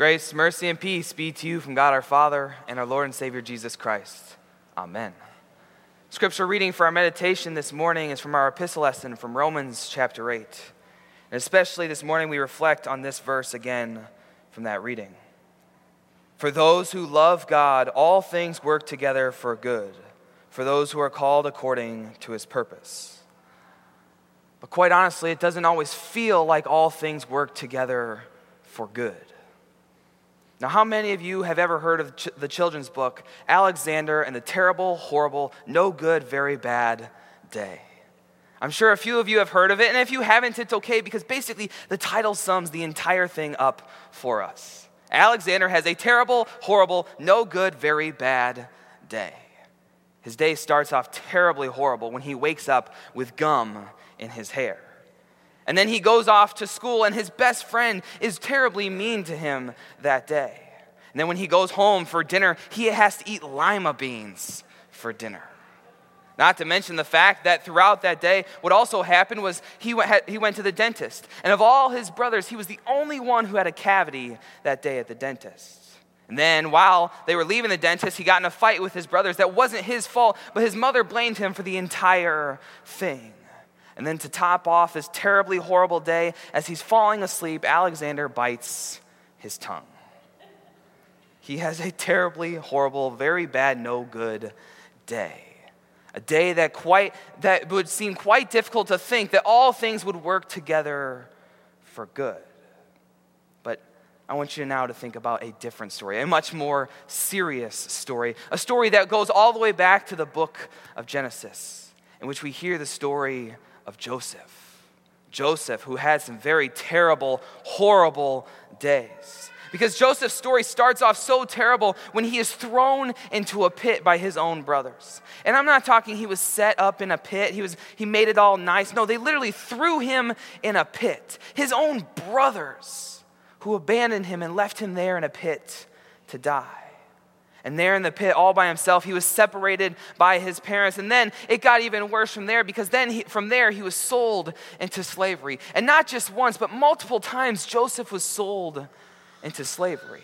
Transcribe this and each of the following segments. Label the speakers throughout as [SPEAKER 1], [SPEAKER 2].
[SPEAKER 1] Grace, mercy, and peace be to you from God our Father and our Lord and Savior Jesus Christ. Amen. Scripture reading for our meditation this morning is from our epistle lesson from Romans chapter 8. And especially this morning, we reflect on this verse again from that reading. For those who love God, all things work together for good, for those who are called according to his purpose. But quite honestly, it doesn't always feel like all things work together for good. Now, how many of you have ever heard of the children's book, Alexander and the Terrible, Horrible, No Good, Very Bad Day? I'm sure a few of you have heard of it, and if you haven't, it's okay because basically the title sums the entire thing up for us. Alexander has a terrible, horrible, no good, very bad day. His day starts off terribly horrible when he wakes up with gum in his hair. And then he goes off to school, and his best friend is terribly mean to him that day. And then when he goes home for dinner, he has to eat lima beans for dinner. Not to mention the fact that throughout that day, what also happened was he went, he went to the dentist. And of all his brothers, he was the only one who had a cavity that day at the dentist. And then while they were leaving the dentist, he got in a fight with his brothers that wasn't his fault, but his mother blamed him for the entire thing. And then to top off this terribly horrible day, as he's falling asleep, Alexander bites his tongue. He has a terribly horrible, very bad, no good day. A day that quite that would seem quite difficult to think that all things would work together for good. But I want you now to think about a different story, a much more serious story, a story that goes all the way back to the book of Genesis, in which we hear the story of Joseph. Joseph, who had some very terrible, horrible days. Because Joseph's story starts off so terrible when he is thrown into a pit by his own brothers. And I'm not talking he was set up in a pit, he, was, he made it all nice. No, they literally threw him in a pit. His own brothers who abandoned him and left him there in a pit to die. And there in the pit, all by himself, he was separated by his parents. And then it got even worse from there because then he, from there he was sold into slavery. And not just once, but multiple times, Joseph was sold into slavery.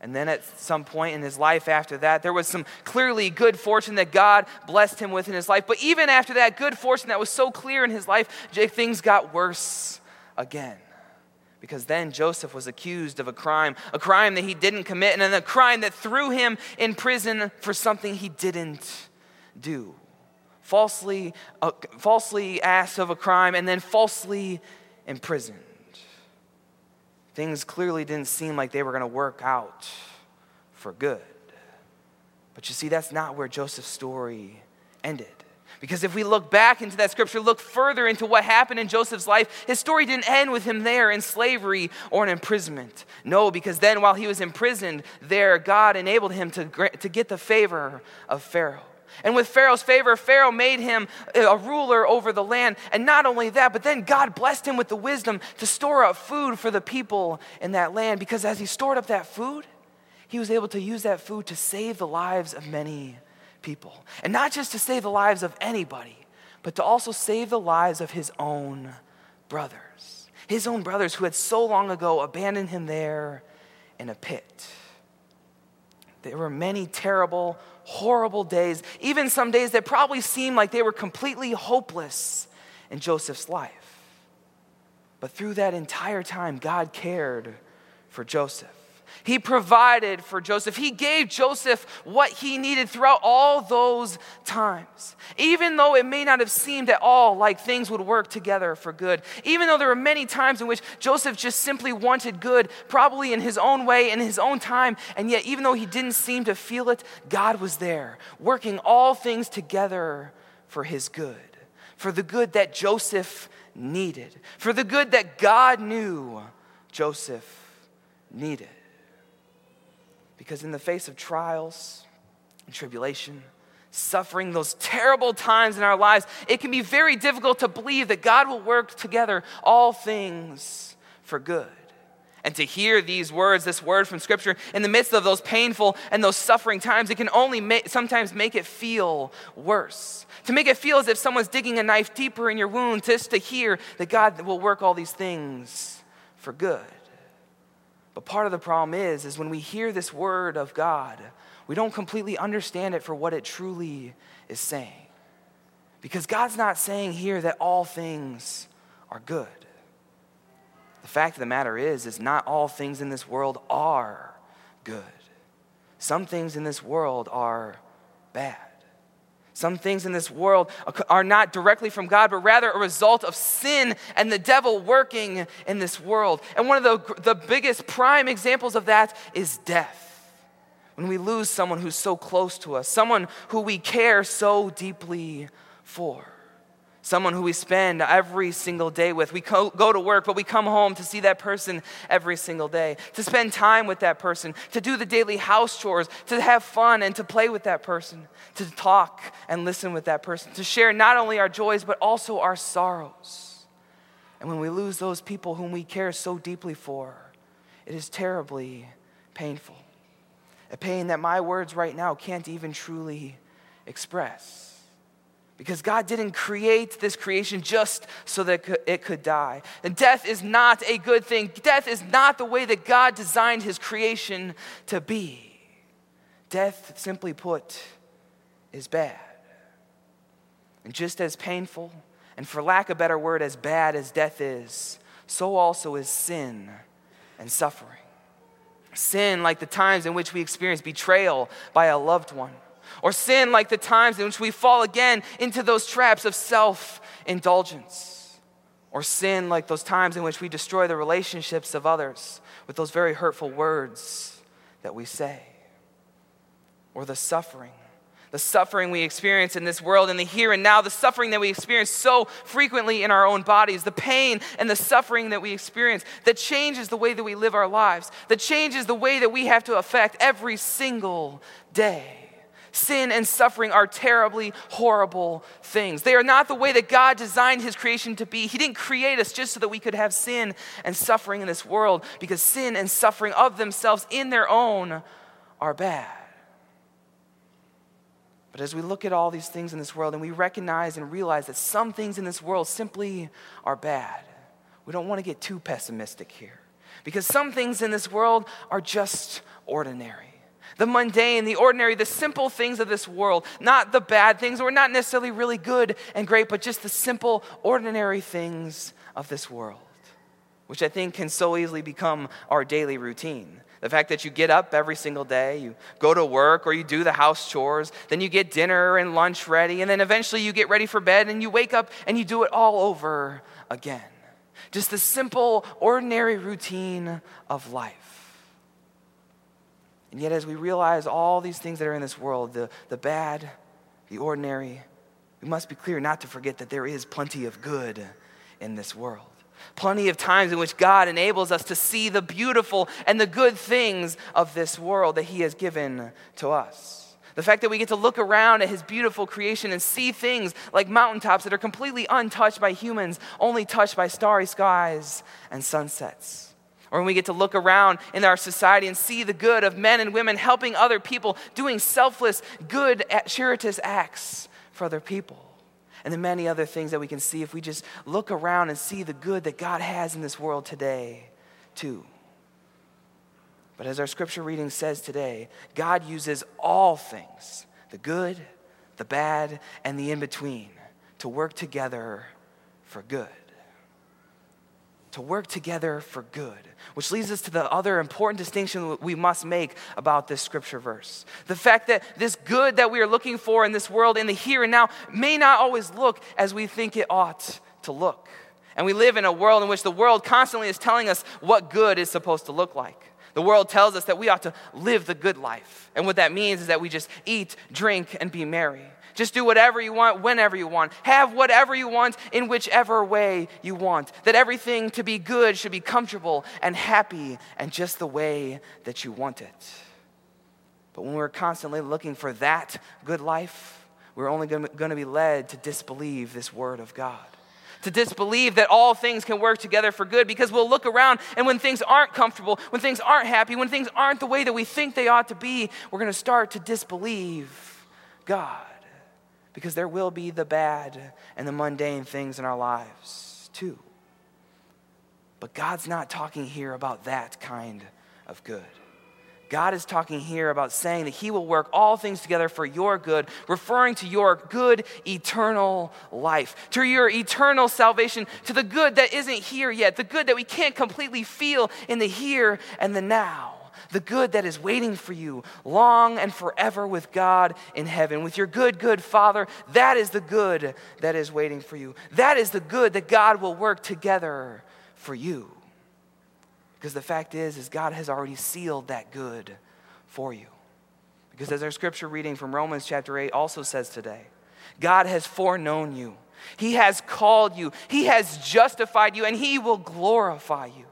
[SPEAKER 1] And then at some point in his life after that, there was some clearly good fortune that God blessed him with in his life. But even after that good fortune that was so clear in his life, things got worse again because then Joseph was accused of a crime, a crime that he didn't commit, and then a crime that threw him in prison for something he didn't do. Falsely, uh, falsely asked of a crime and then falsely imprisoned. Things clearly didn't seem like they were going to work out for good. But you see, that's not where Joseph's story ended. Because if we look back into that scripture, look further into what happened in Joseph's life, his story didn't end with him there in slavery or in imprisonment. No, because then while he was imprisoned there, God enabled him to, to get the favor of Pharaoh. And with Pharaoh's favor, Pharaoh made him a ruler over the land. And not only that, but then God blessed him with the wisdom to store up food for the people in that land. Because as he stored up that food, he was able to use that food to save the lives of many people. And not just to save the lives of anybody, but to also save the lives of his own brothers. His own brothers who had so long ago abandoned him there in a pit. There were many terrible, horrible days, even some days that probably seemed like they were completely hopeless in Joseph's life. But through that entire time, God cared for Joseph. He provided for Joseph. He gave Joseph what he needed throughout all those times. Even though it may not have seemed at all like things would work together for good. Even though there were many times in which Joseph just simply wanted good, probably in his own way, in his own time. And yet, even though he didn't seem to feel it, God was there, working all things together for his good. For the good that Joseph needed. For the good that God knew Joseph needed. Because in the face of trials and tribulation, suffering, those terrible times in our lives, it can be very difficult to believe that God will work together all things for good. And to hear these words, this word from Scripture, in the midst of those painful and those suffering times, it can only sometimes make it feel worse. To make it feel as if someone's digging a knife deeper in your wound, just to hear that God will work all these things for good. But part of the problem is, is when we hear this word of God, we don't completely understand it for what it truly is saying. Because God's not saying here that all things are good. The fact of the matter is, is not all things in this world are good. Some things in this world are bad. Some things in this world are not directly from God, but rather a result of sin and the devil working in this world. And one of the, the biggest prime examples of that is death. When we lose someone who's so close to us, someone who we care so deeply for someone who we spend every single day with. We go, to work, but we come home to see that person every single day, to spend time with that person, to do the daily house chores, to have fun and to play with that person, to talk and listen with that person, to share not only our joys, but also our sorrows. And when we lose those people whom we care so deeply for, it is terribly painful. A pain that my words right now can't even truly express. Because God didn't create this creation just so that it could die. And death is not a good thing. Death is not the way that God designed his creation to be. Death, simply put, is bad. And just as painful, and for lack of a better word, as bad as death is, so also is sin and suffering. Sin, like the times in which we experience betrayal by a loved one or sin like the times in which we fall again into those traps of self indulgence, or sin like those times in which we destroy the relationships of others with those very hurtful words that we say, or the suffering. The suffering we experience in this world, in the here and now, the suffering that we experience so frequently in our own bodies, the pain and the suffering that we experience that changes the way that we live our lives, that changes the way that we have to affect every single day. Sin and suffering are terribly horrible things. They are not the way that God designed his creation to be. He didn't create us just so that we could have sin and suffering in this world, because sin and suffering of themselves in their own are bad. But as we look at all these things in this world and we recognize and realize that some things in this world simply are bad, we don't want to get too pessimistic here. Because some things in this world are just ordinary the mundane, the ordinary, the simple things of this world, not the bad things, or not necessarily really good and great, but just the simple, ordinary things of this world, which I think can so easily become our daily routine. The fact that you get up every single day, you go to work or you do the house chores, then you get dinner and lunch ready, and then eventually you get ready for bed and you wake up and you do it all over again. Just the simple, ordinary routine of life. And yet, as we realize all these things that are in this world the, the bad, the ordinary we must be clear not to forget that there is plenty of good in this world. Plenty of times in which God enables us to see the beautiful and the good things of this world that He has given to us. The fact that we get to look around at His beautiful creation and see things like mountaintops that are completely untouched by humans, only touched by starry skies and sunsets or when we get to look around in our society and see the good of men and women helping other people, doing selfless, good, charitous acts for other people. And the many other things that we can see if we just look around and see the good that God has in this world today, too. But as our scripture reading says today, God uses all things the good, the bad, and the in between to work together for good to work together for good. Which leads us to the other important distinction we must make about this scripture verse. The fact that this good that we are looking for in this world, in the here and now, may not always look as we think it ought to look. And we live in a world in which the world constantly is telling us what good is supposed to look like. The world tells us that we ought to live the good life. And what that means is that we just eat, drink, and be merry. Just do whatever you want, whenever you want. Have whatever you want in whichever way you want. That everything to be good should be comfortable and happy and just the way that you want it. But when we're constantly looking for that good life, we're only going to be led to disbelieve this word of God to disbelieve that all things can work together for good because we'll look around and when things aren't comfortable, when things aren't happy, when things aren't the way that we think they ought to be, we're going to start to disbelieve God because there will be the bad and the mundane things in our lives too. But God's not talking here about that kind of good. God is talking here about saying that He will work all things together for your good, referring to your good eternal life, to your eternal salvation, to the good that isn't here yet, the good that we can't completely feel in the here and the now, the good that is waiting for you long and forever with God in heaven, with your good, good Father. That is the good that is waiting for you. That is the good that God will work together for you. Because the fact is, is God has already sealed that good for you. Because as our scripture reading from Romans chapter 8 also says today, God has foreknown you. He has called you. He has justified you, and He will glorify you.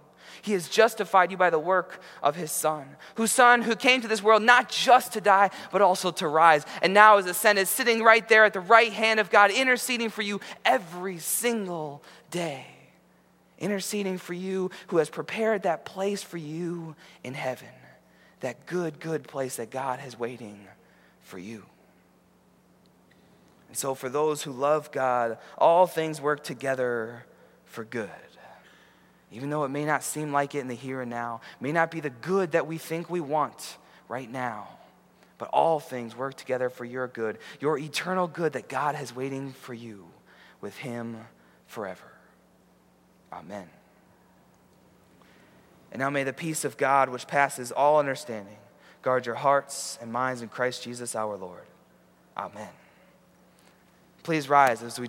[SPEAKER 1] He has justified you by the work of His Son, whose Son who came to this world not just to die, but also to rise, and now is ascended, sitting right there at the right hand of God, interceding for you every single day interceding for you, who has prepared that place for you in heaven, that good, good place that God has waiting for you. And so, for those who love God, all things work together for good. Even though it may not seem like it in the here and now, may not be the good that we think we want right now, but all things work together for your good, your eternal good that God has waiting for you with Him forever. Amen. And now may the peace of God, which passes all understanding, guard your hearts and minds in Christ Jesus our Lord. Amen. Please rise as we